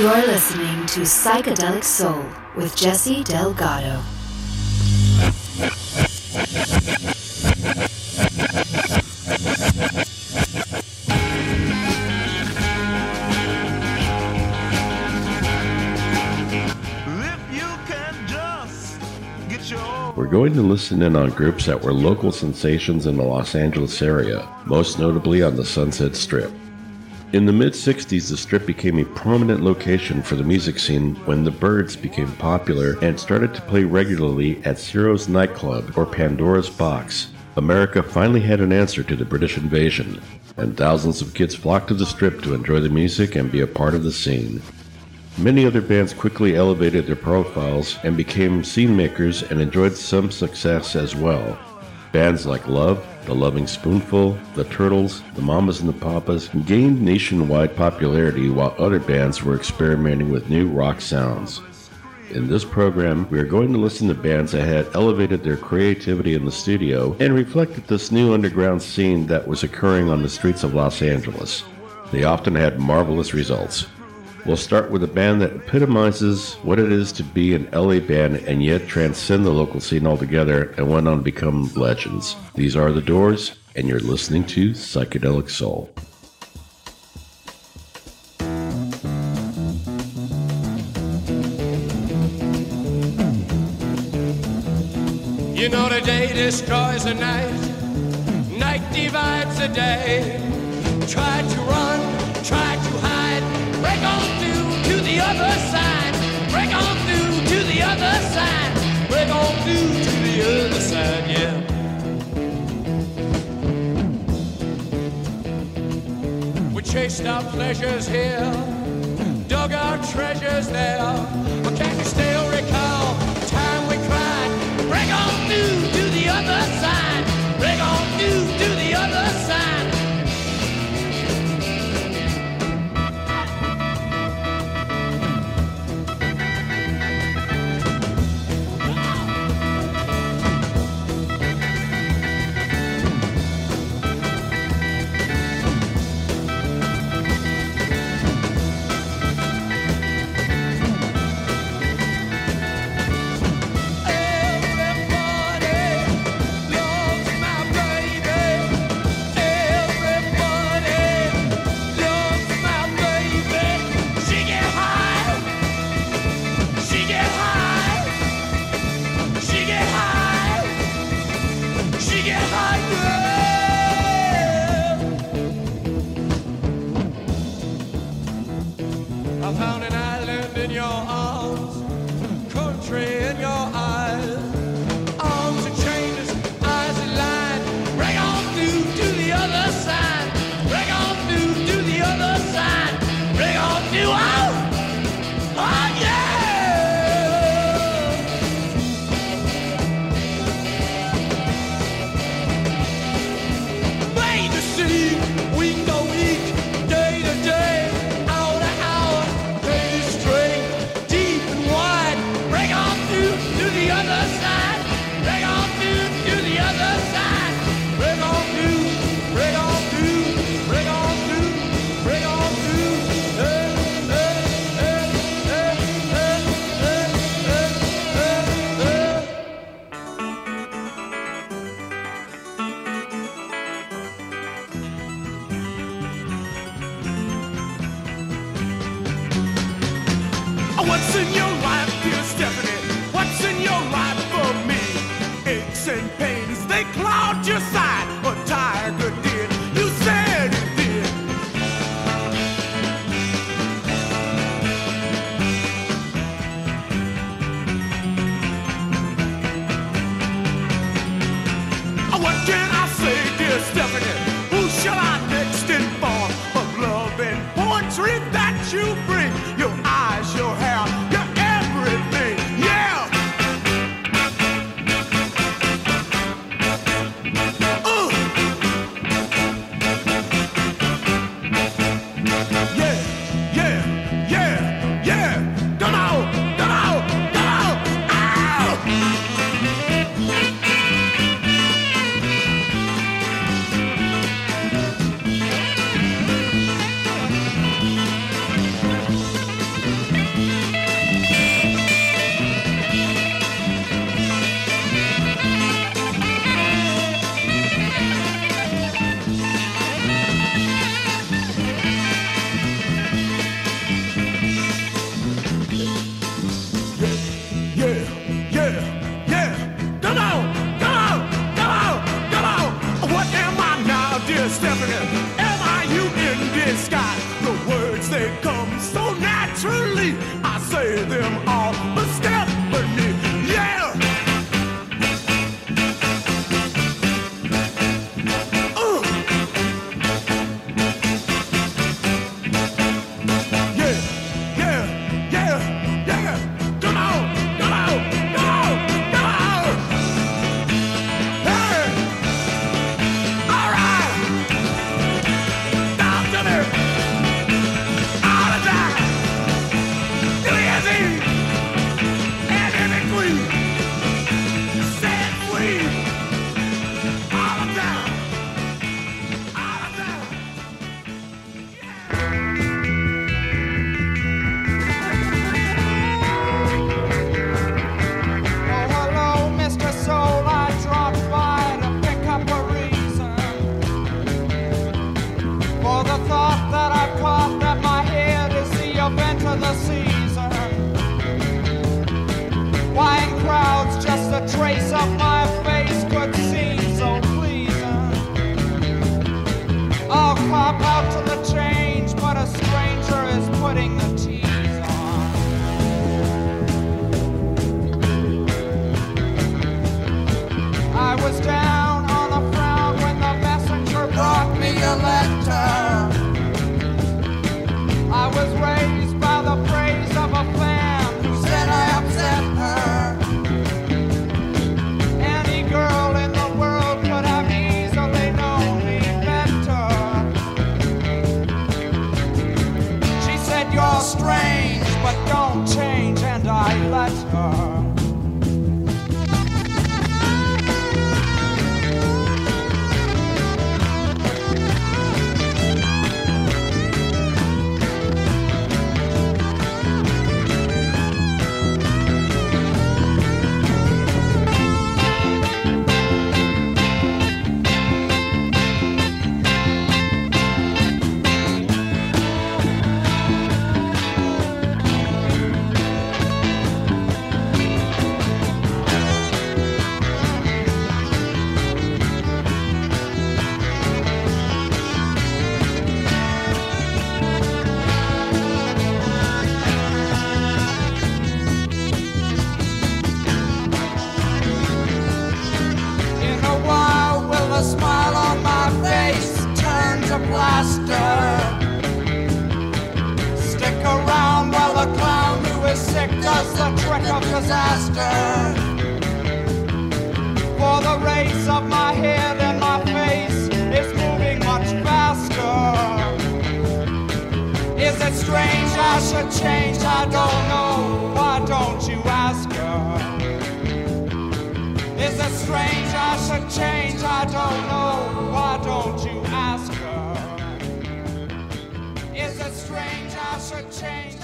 You're listening to Psychedelic Soul with Jesse Delgado. We're going to listen in on groups that were local sensations in the Los Angeles area, most notably on the Sunset Strip. In the mid 60s, the Strip became a prominent location for the music scene when the Byrds became popular and started to play regularly at Ciro's nightclub or Pandora's Box. America finally had an answer to the British invasion, and thousands of kids flocked to the Strip to enjoy the music and be a part of the scene. Many other bands quickly elevated their profiles and became scene makers and enjoyed some success as well. Bands like Love, The Lovin' Spoonful, The Turtles, The Mamas and the Papas gained nationwide popularity while other bands were experimenting with new rock sounds. In this program, we are going to listen to bands that had elevated their creativity in the studio and reflected this new underground scene that was occurring on the streets of Los Angeles. They often had marvelous results. We'll start with a band that epitomizes what it is to be an LA band and yet transcend the local scene altogether and went on to become legends. These are The Doors, and you're listening to Psychedelic Soul. You know the day destroys the night, night divides the day. Try to run, break on through to the other side, break on through to the other side, break on through to the other side, yeah. We chased our pleasures here, dug our treasures there. was drowned. is a strange I should change. I don't know. Why don't you ask her? Is it strange I should change?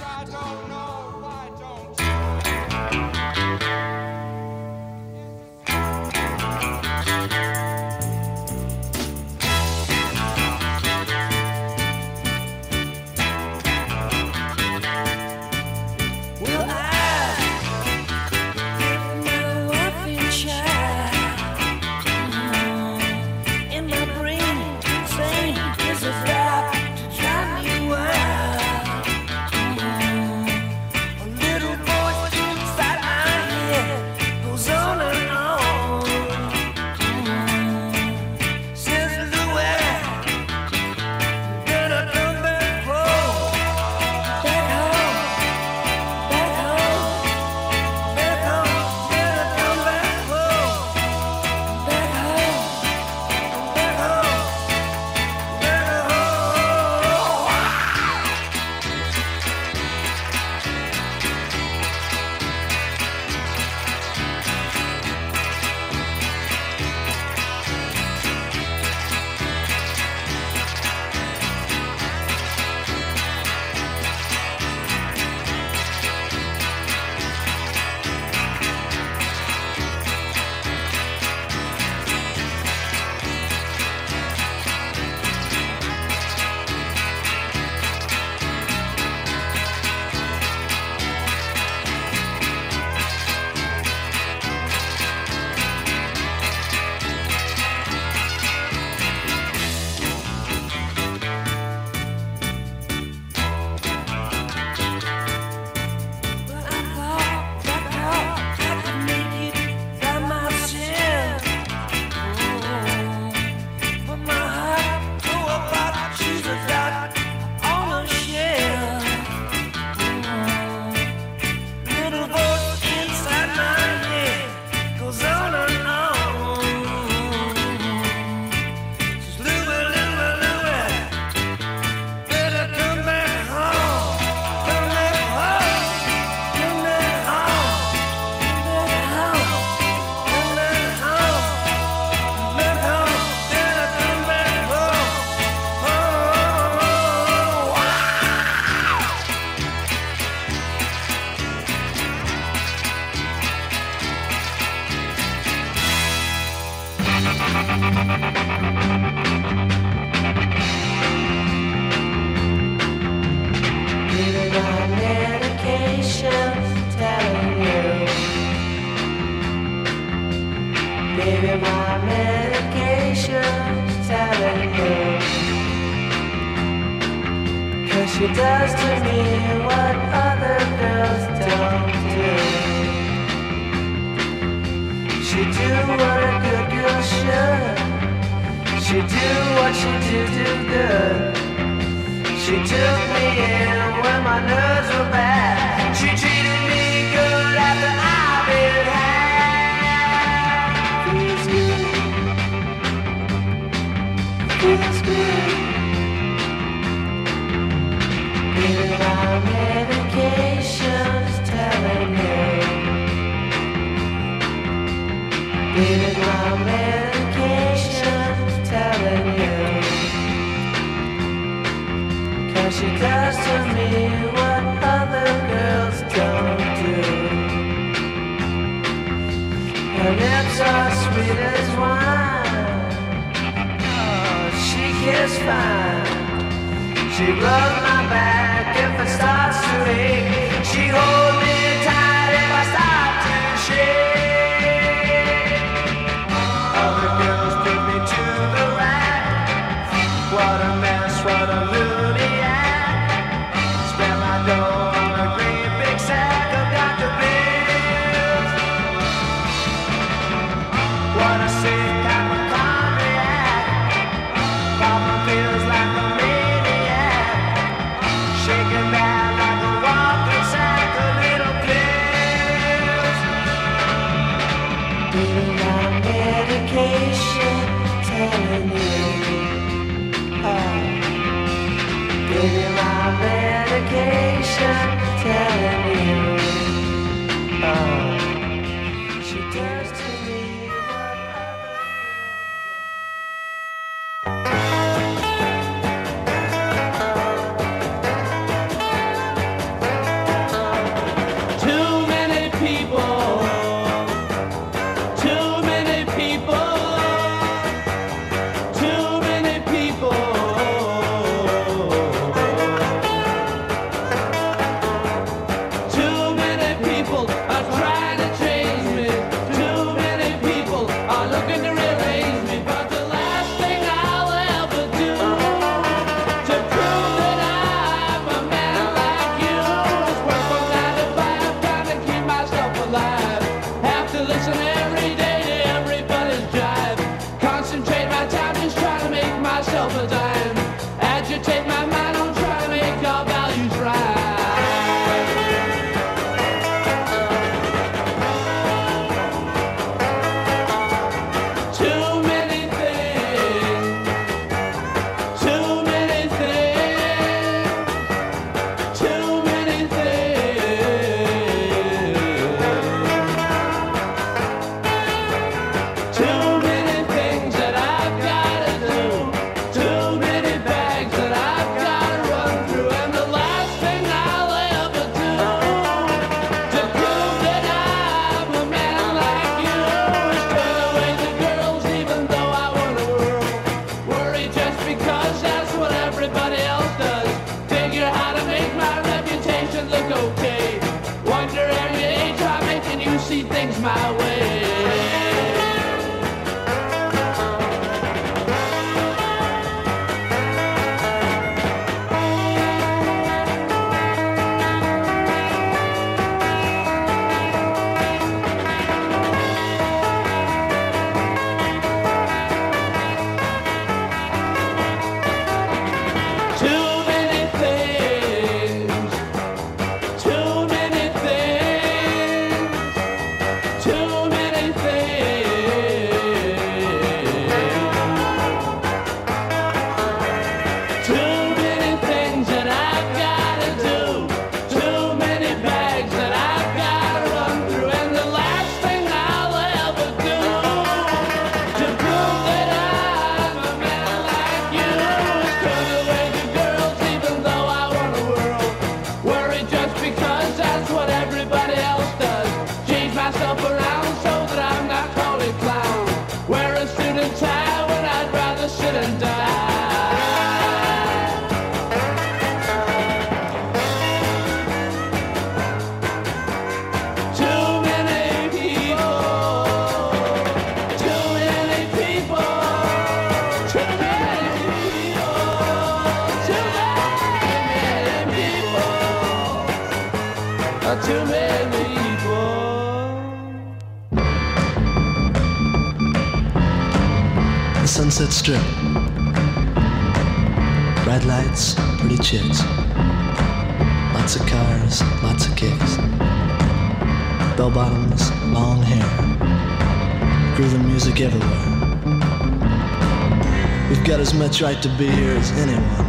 Much right to be here as anyone.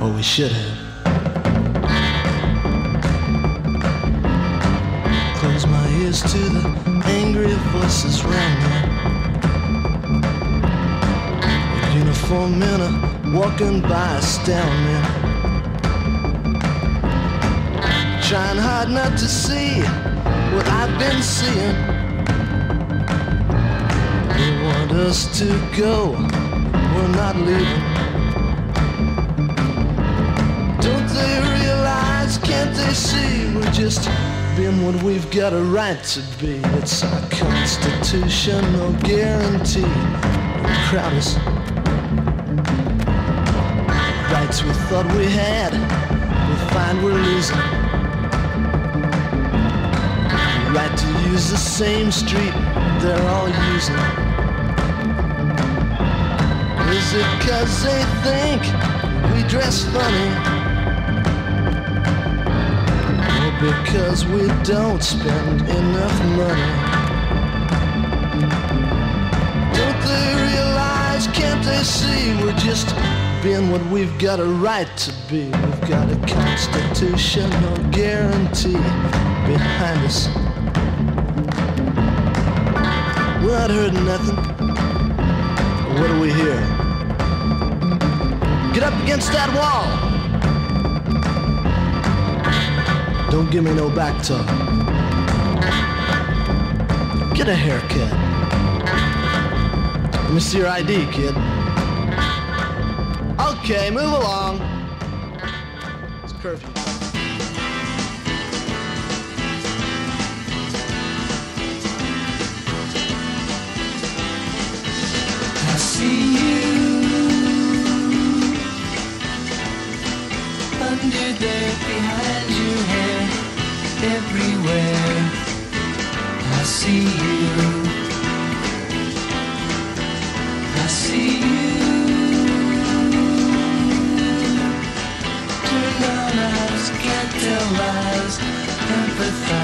Or we should have. Close my ears to the angry voices round me. Uniform men are walking by astound me. Trying hard not to see what I've been seeing. They want us to go, we're not leaving. Don't they realize, can't they see we're just being what we've got a right to be? It's our constitutional guarantee. Crowd us rights we thought we had, we find we're losing. The right to use the same street they're all using. It cause they think we dress funny? Or because we don't spend enough money? Don't they realize, can't they see we're just being what we've got a right to be. We've got a constitutional guarantee behind us. We're not hurting nothing. What do we hear? Get up against that wall. Don't give me no back talk. Get a haircut. Let me see your ID, kid. Okay, move along. It's curfew. I see you there behind your hair everywhere. I see you. I see you. Turn on eyes, can't tell lies, empathize.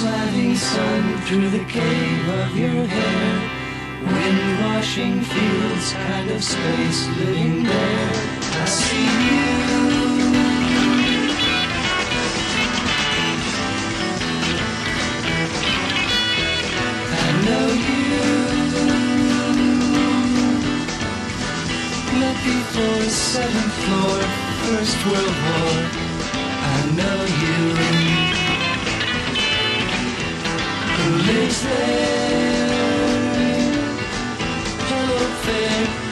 Sliding sun through the cave of your hair. Wind washing fields, kind of space living there. I see you. I know you. Met before seventh floor, First World War. I know you. Who lives there?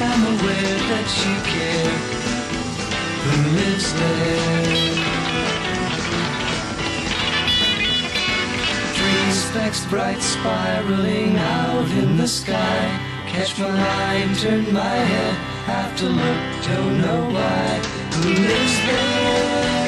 I'm aware that you care. Who lives there? Specks bright spiraling out in the sky. Catch my line, turn my head, have to look, don't know why. Who lives there?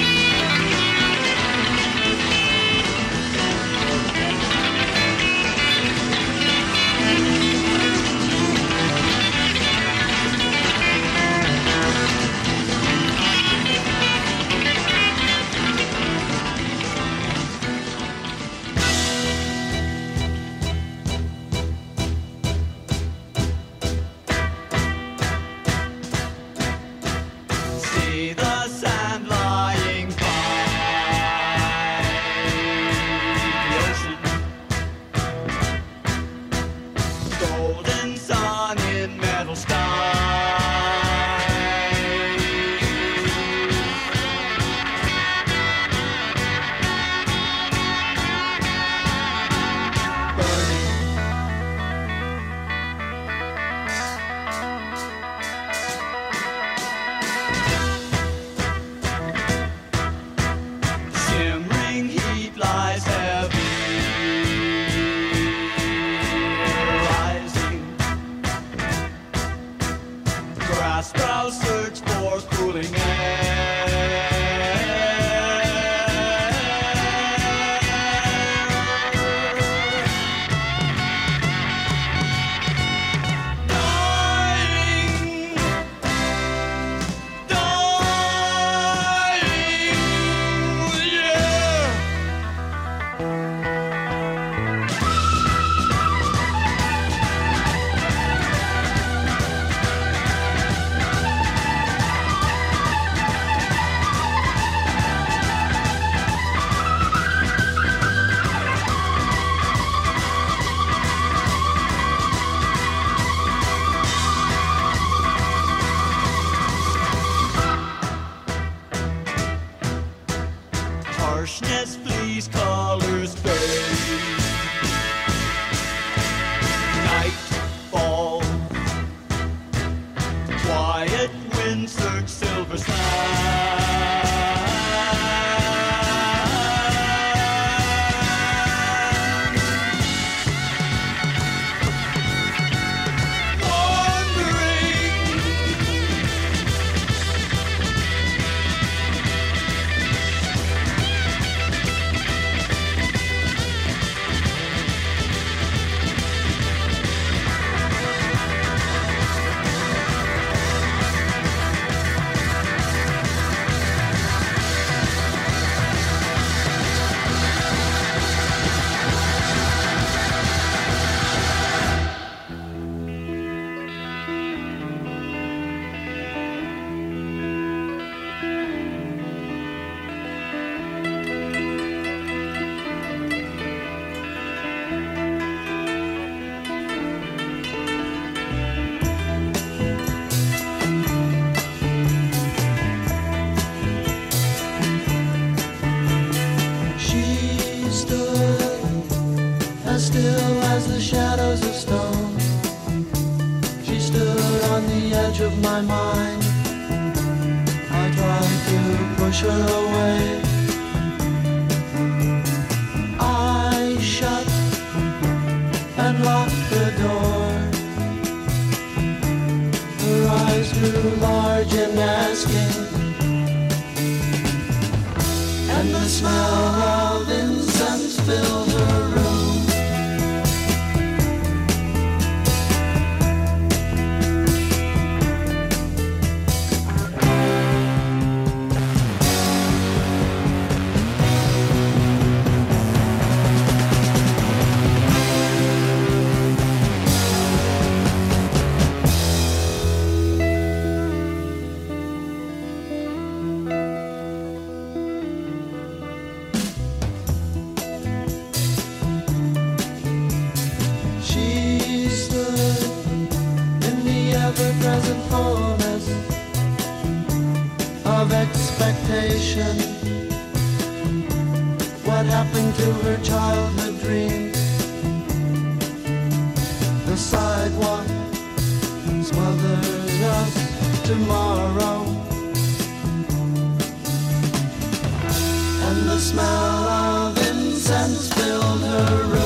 Moscow search for cooling air. the sidewalk smothers us tomorrow. And the smell of incense filled her room.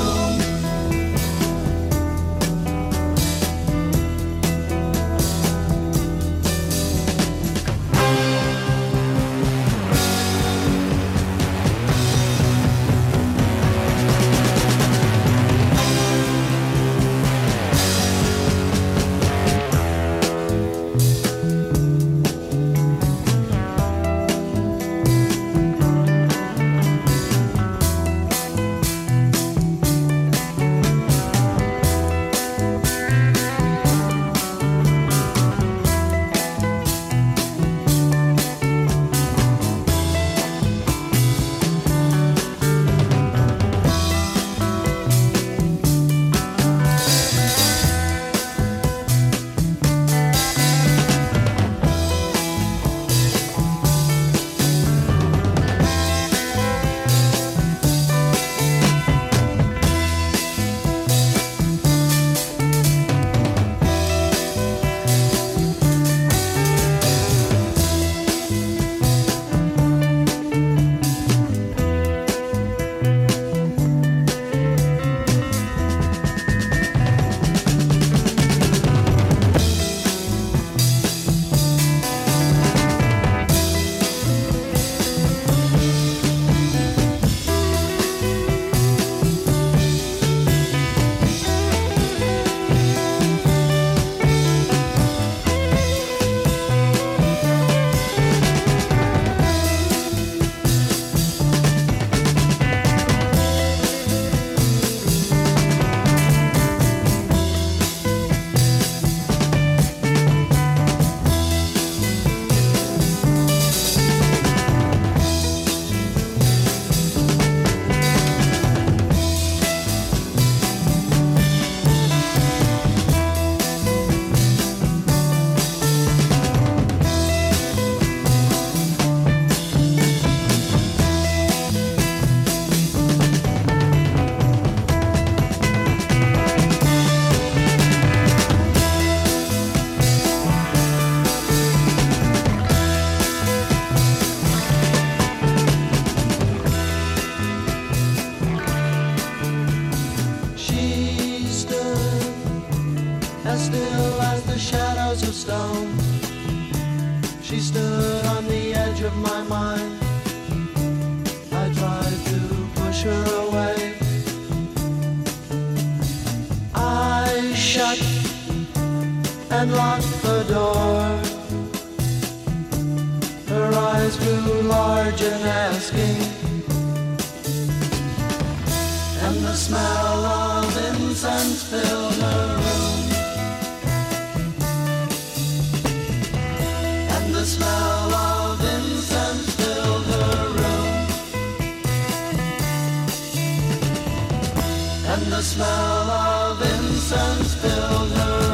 And the smell of incense filled her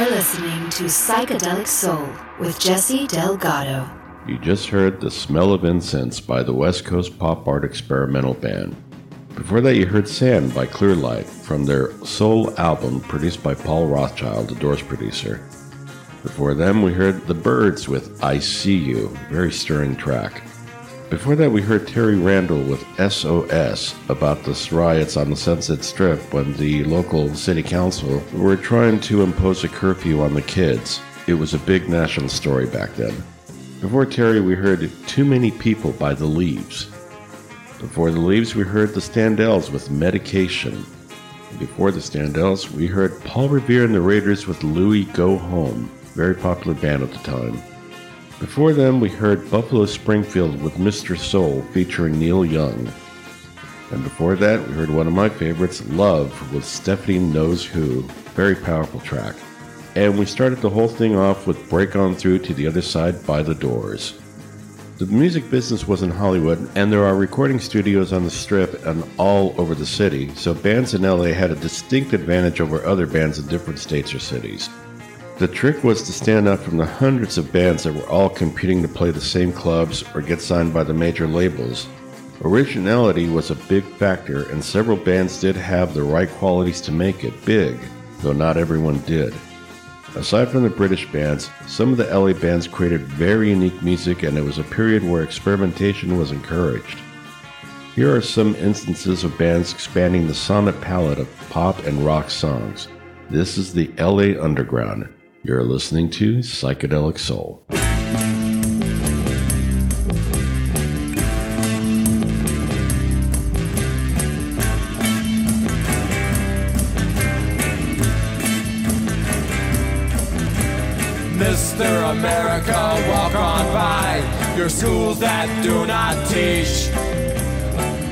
You're listening to Psychedelic sole with Jesse Delgado. You just heard The Smell of Incense by the West Coast Pop Art Experimental Band. Before that, you heard Sand by Clearlight from their Soul album produced by Paul Rothchild, the Doors producer. Before them, we heard The Byrds with I See You, very stirring track. Before that, we heard Terry Randall with SOS about the riots on the Sunset Strip when the local city council were trying to impose a curfew on the kids. It was a big national story back then. Before Terry, we heard Too Many People by The Leaves. Before The Leaves, we heard The Standells with Medication. Before The Standells, we heard Paul Revere and the Raiders with Louie Go Home, very popular band at the time. Before them, we heard Buffalo Springfield with Mr. Soul featuring Neil Young. And before that, we heard one of my favorites, Love, with Stephanie Knows Who, very powerful track. And we started the whole thing off with Break On Through to the Other Side by The Doors. The music business was in Hollywood, and there are recording studios on the strip and all over the city, so bands in LA had a distinct advantage over other bands in different states or cities. The trick was to stand out from the hundreds of bands that were all competing to play the same clubs or get signed by the major labels. Originality was a big factor, and several bands did have the right qualities to make it big, though not everyone did. Aside from the British bands, some of the LA bands created very unique music, and it was a period where experimentation was encouraged. Here are some instances of bands expanding the sonic palette of pop and rock songs. This is the LA Underground. You're listening to Psychedelic Soul. Mr. America, walk on by your schools that do not teach.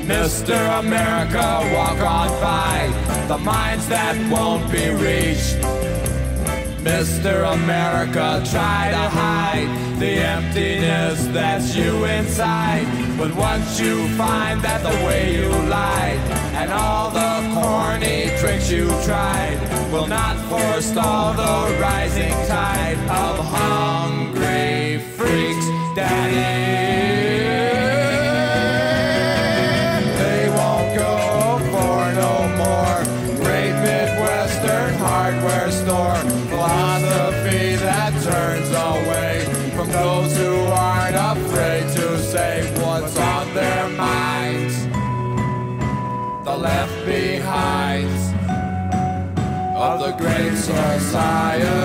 Mr. America, walk on by the minds that won't be reached. Mr. America, try to hide the emptiness that's you inside. But once you find that the way you lied and all the corny tricks you tried will not forestall the rising tide of hungry freaks, daddy. Left behinds of the great society.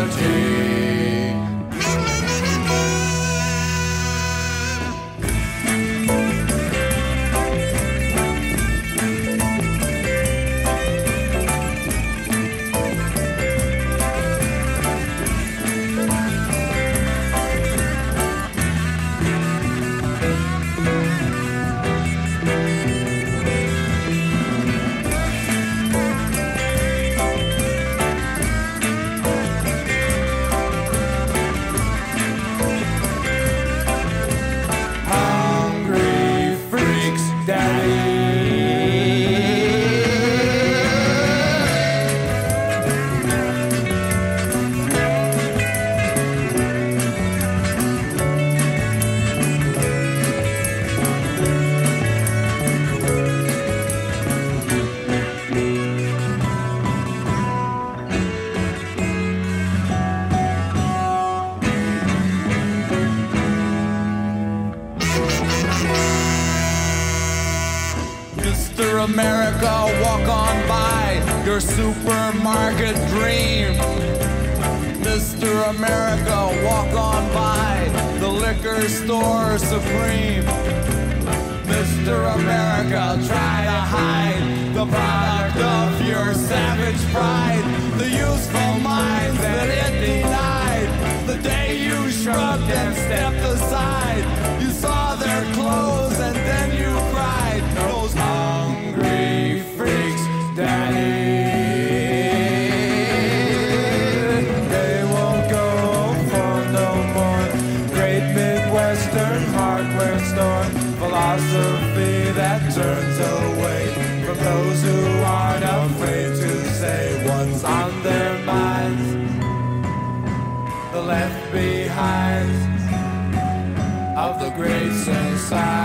side.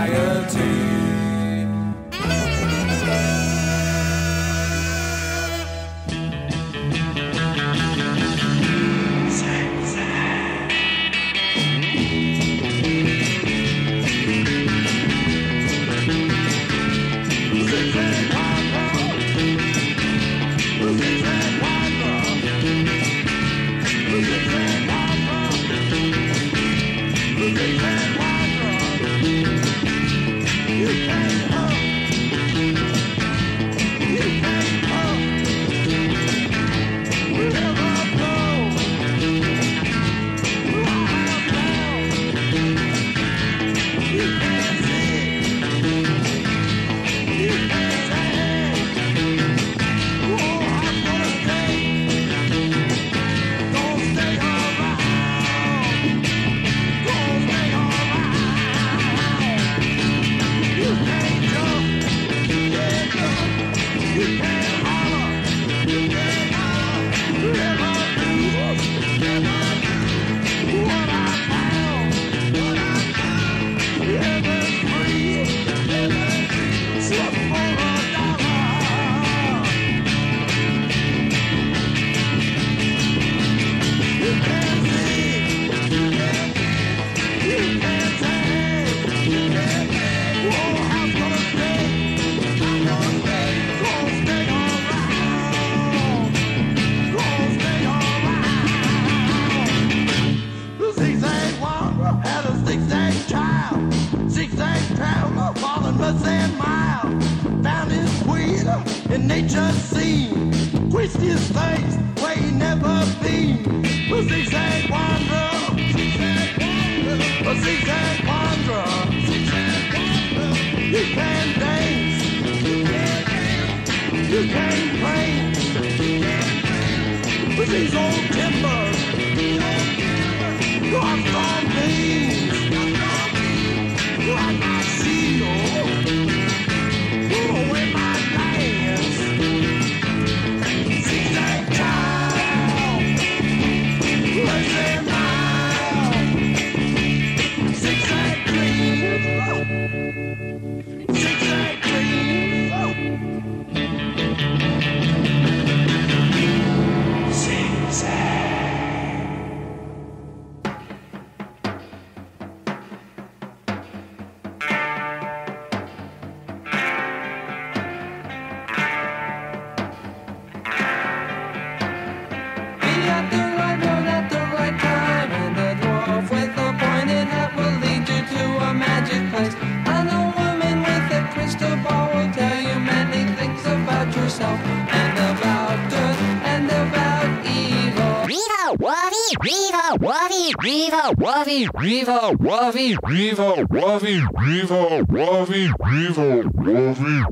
Riva Wavi Riva Wavi Riva Wavi Riva Wavi Riva Wavi Riva Wavi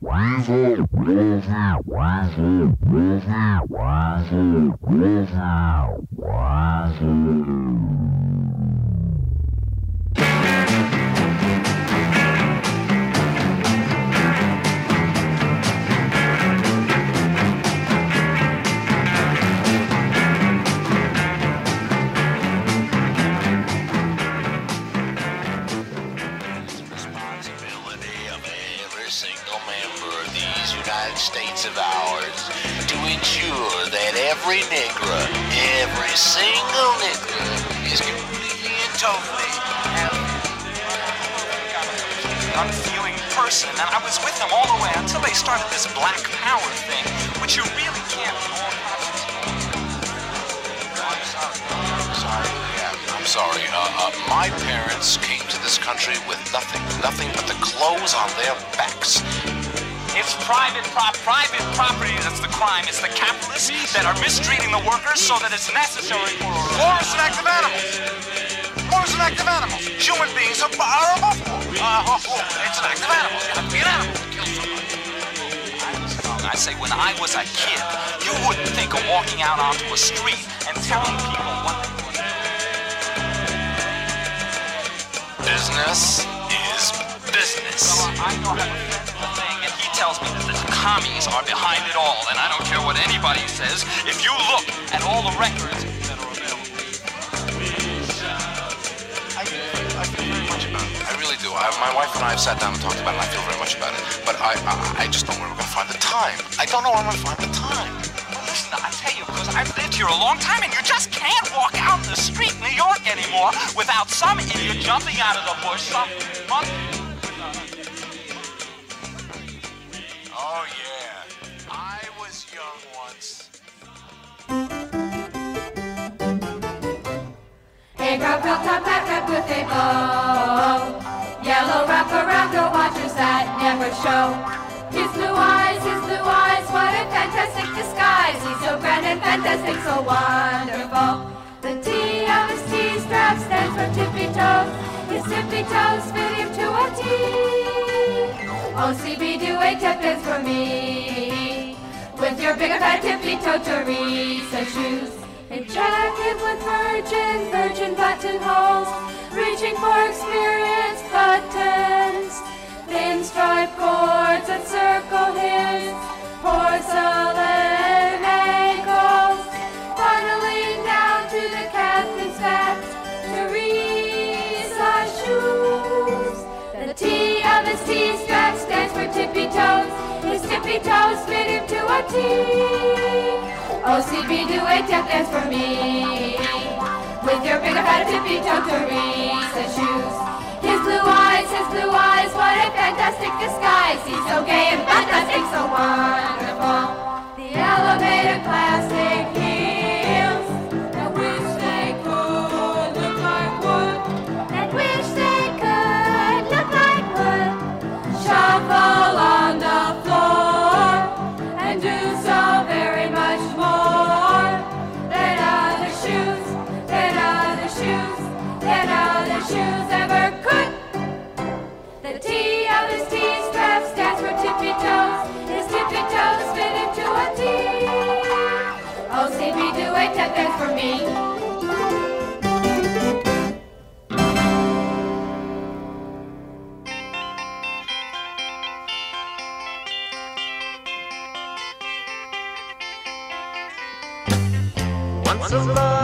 Riva Wavi Riva Wavi Riva Wavi. every nigger, every single Negro, is completely and totally unfeeling person, and I was with them all the way until they started this black power thing, which you really can't. I'm sorry. I'm sorry. Uh, uh, my parents came to this country with nothing, nothing but the clothes on their backs. It's private prop, private property that's the crime. It's the capitalists that are mistreating the workers so that it's necessary for War is an act of animals. War is an act of animals. Human beings are, are above war. Uh, it's an act of animals. You have to be an animal to kill. I say when I was a kid, you wouldn't think of walking out onto a street and telling people what they would do. Business is business. I know how to fix the thing, tells me that the commies are behind it all, and I don't care what anybody says. If you look at all the records that are available. I really do. I, my wife and I have sat down and talked about it, and I feel very much about it. But I, I, I just don't know where we're going to find the time. I don't know where I'm going to find the time. Well, listen, I tell you, because I've lived here a long time, and you just can't walk out in the street in New York anymore without some idiot jumping out of the bush, some monkey. Girl felt top hat wrapped with a bow. Yellow wrap around her watchers that never show. His blue eyes, his blue eyes, what a fantastic disguise. He's so grand and fantastic, so wonderful. The T of his T strap stands for tippy toes. His tippy toes fit him to a T. OCB do a tap dance for me. With your big fat tippy toe Theresa shoes. A jacket with virgin, virgin buttonholes, reaching for experienced buttons. Thin striped cords that circle his porcelain ankles. Funneling down to the captain's fat Theresa shoes. The T of his T strap stands for tippy toes. His tippy toes fit him to a T. Oh, OCB do a tap dance for me. With your big fat tippy toe Theresa shoes. His blue eyes, his blue eyes, what a fantastic disguise. He's so gay and fantastic, so wonderful. The elevator plastic OCB do a tap dance for me. Once a love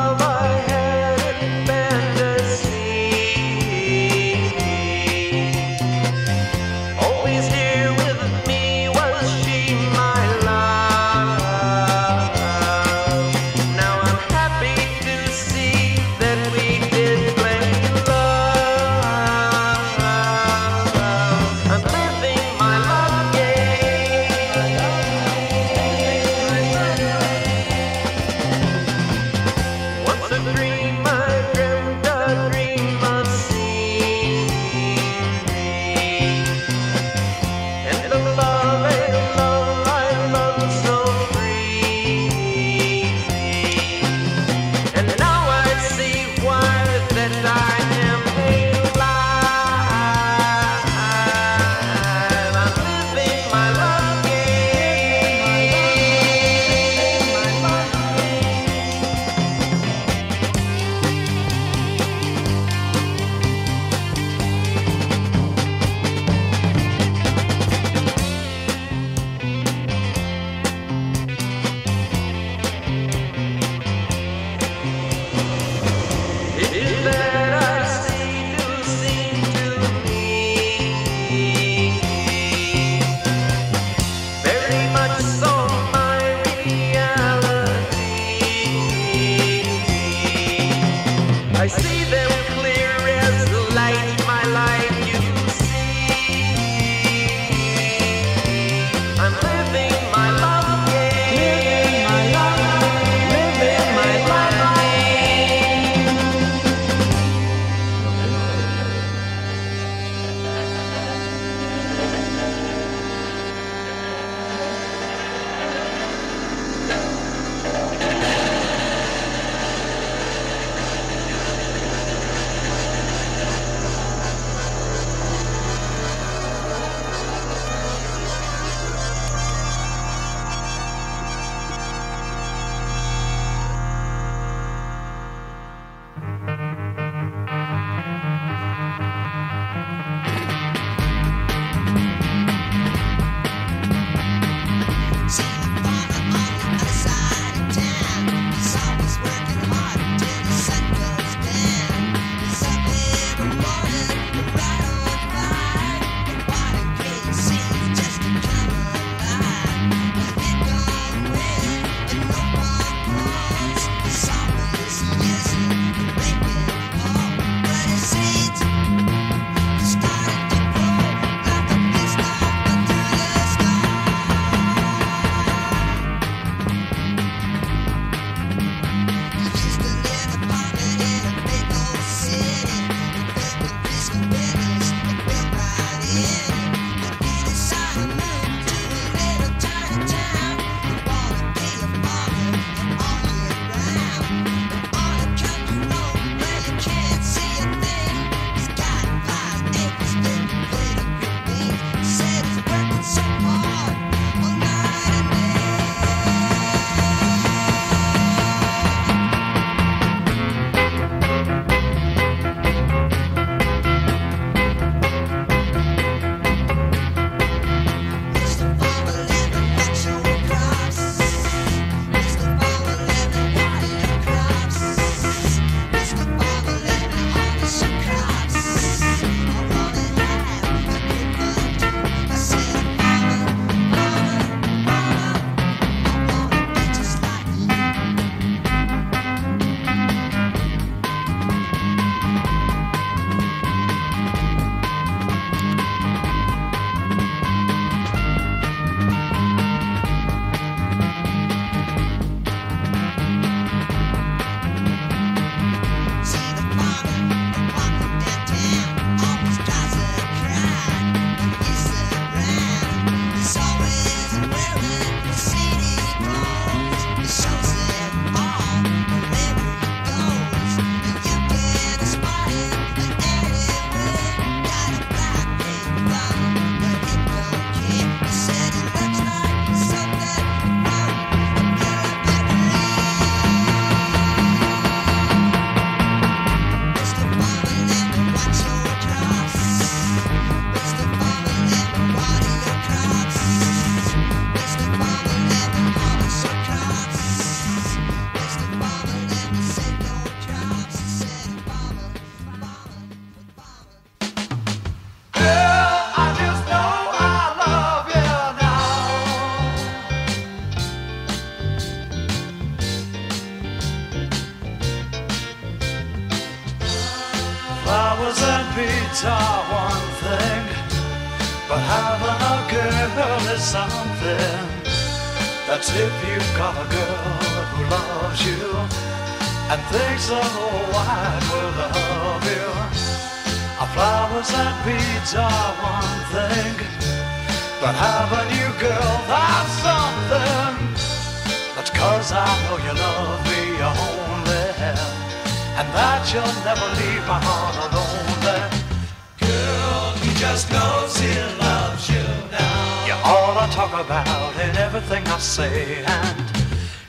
everything I say, and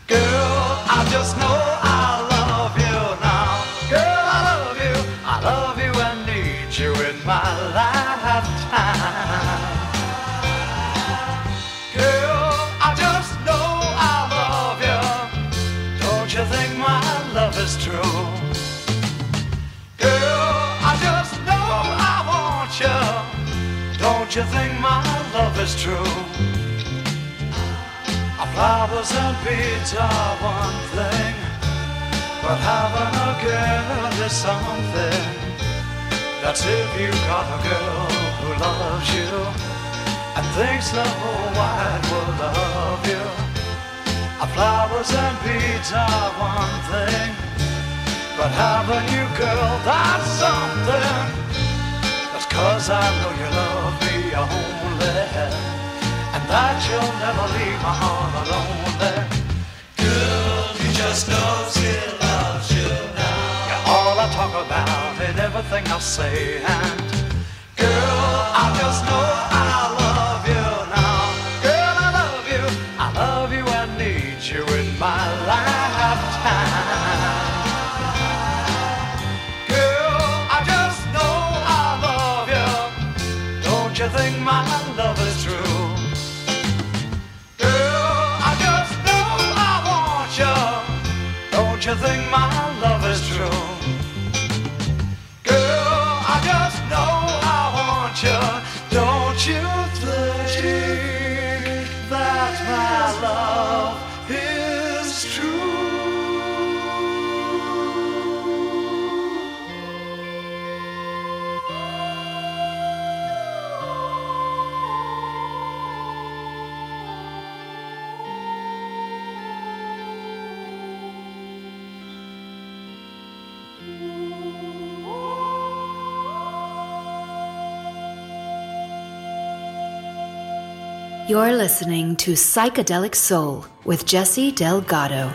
girl, I just know I love you now. Girl, I love you, I love you and need you in my lifetime. Girl, I just know I love you. Don't you think my love is true? Girl, I just know I want you. Don't you think my love is true? Flowers and beads are one thing, but having a girl is something. That's if you got a girl who loves you and thinks the whole wide world of you. Our flowers and beads are one thing, but having you, girl, that's something. That's cause I know you love me only, that you'll never leave my heart alone. Girl, he just knows he loves you now. You're all I talk about in everything I say, and girl, I just know you think my You're listening to Psychedelic Soul with Jesse Delgado.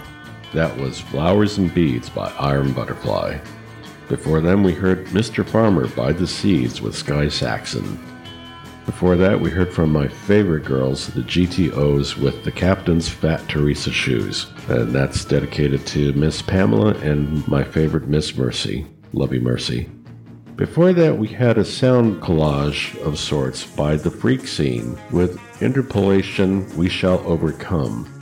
That was Flowers and Beads by Iron Butterfly. Before them, we heard Mr. Farmer by The Seeds with Sky Saxon. Before that, we heard from my favorite girls, the GTOs, with The Captain's Fat Theresa Shoes. And that's dedicated to Miss Pamela and my favorite Miss Mercy. Love you, Mercy. Before that, we had a sound collage of sorts by The Freak Scene with interpolation We Shall Overcome.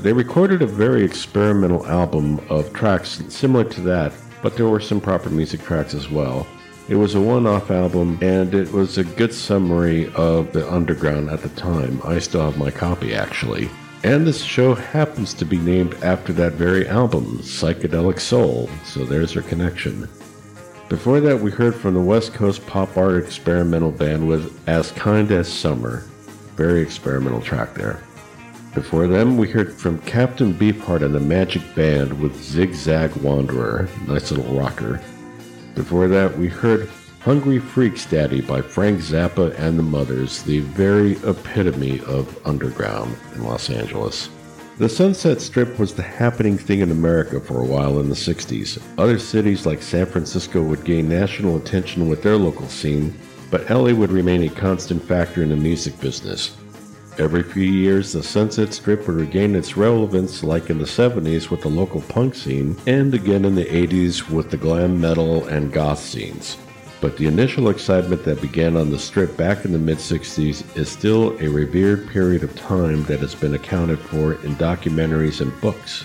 They recorded a very experimental album of tracks similar to that, but there were some proper music tracks as well. It was a one off album and it was a good summary of the underground at the time. I still have my copy actually. And this show happens to be named after that very album, Psychedelic Soul, so there's our connection. Before that, we heard from the West Coast pop art experimental band with As Kind as Summer. Very experimental track there. Before them, we heard from Captain Beefheart and the Magic Band with Zigzag Wanderer. Nice little rocker. Before that, we heard Hungry Freaks Daddy by Frank Zappa and the Mothers, the very epitome of underground in Los Angeles. The Sunset Strip was the happening thing in America for a while in the 60s. Other cities like San Francisco would gain national attention with their local scene, but LA would remain a constant factor in the music business. Every few years, the Sunset Strip would regain its relevance, like in the 70s with the local punk scene, and again in the 80s with the glam metal and goth scenes. But the initial excitement that began on the strip back in the mid 60s is still a revered period of time that has been accounted for in documentaries and books.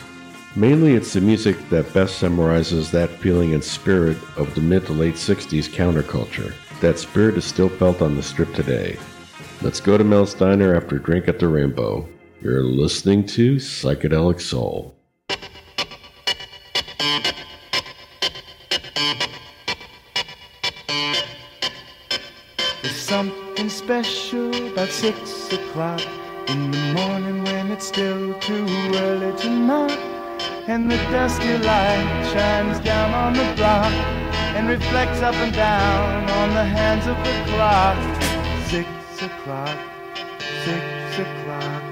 Mainly, it's the music that best summarizes that feeling and spirit of the mid to late 60s counterculture. That spirit is still felt on the strip today. Let's go to Mel's Diner after a drink at the Rainbow. You're listening to Psychedelic Soul. Special about six o'clock in the morning when it's still too early to knock. And the dusty light shines down on the block and reflects up and down on the hands of the clock. Six o'clock, six o'clock.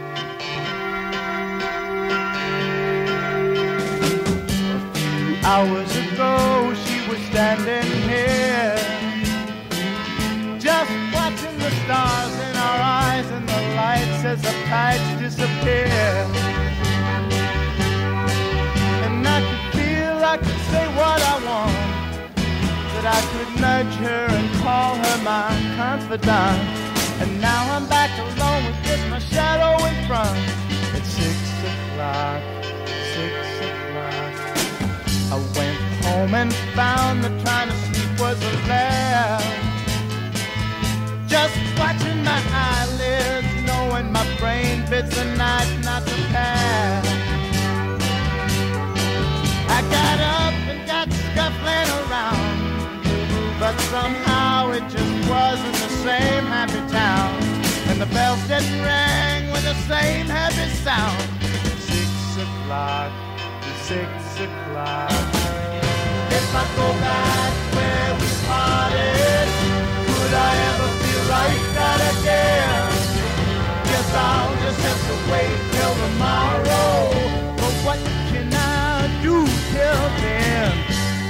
A few hours ago, she was standing here, stars in our eyes and the lights as the tides disappear. And I could feel I could say what I want that I could nudge her and call her my confidant. And now I'm back alone with just my shadow in front. It's six o'clock, six o'clock. I went home and found that trying bids the night not to pass. I got up and got scuffling around. But somehow it just wasn't the same happy town. And the bells didn't ring with the same happy sound. Six o'clock, six o'clock. If I go back where we parted, could I ever feel like that again? Guess I'll just have to wait till tomorrow. But what can I do till then?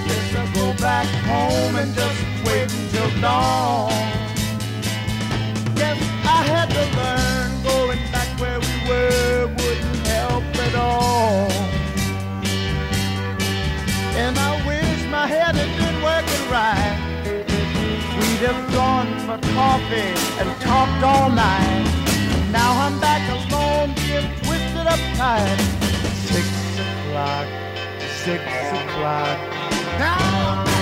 Guess I'll go back home and just wait until dawn. Guess I had to learn going back where we were wouldn't help at all. And I wish my head had been working right. We'd have gone for coffee and talked all night. Now I'm back alone, being twisted up tight. Six o'clock, six o'clock. Now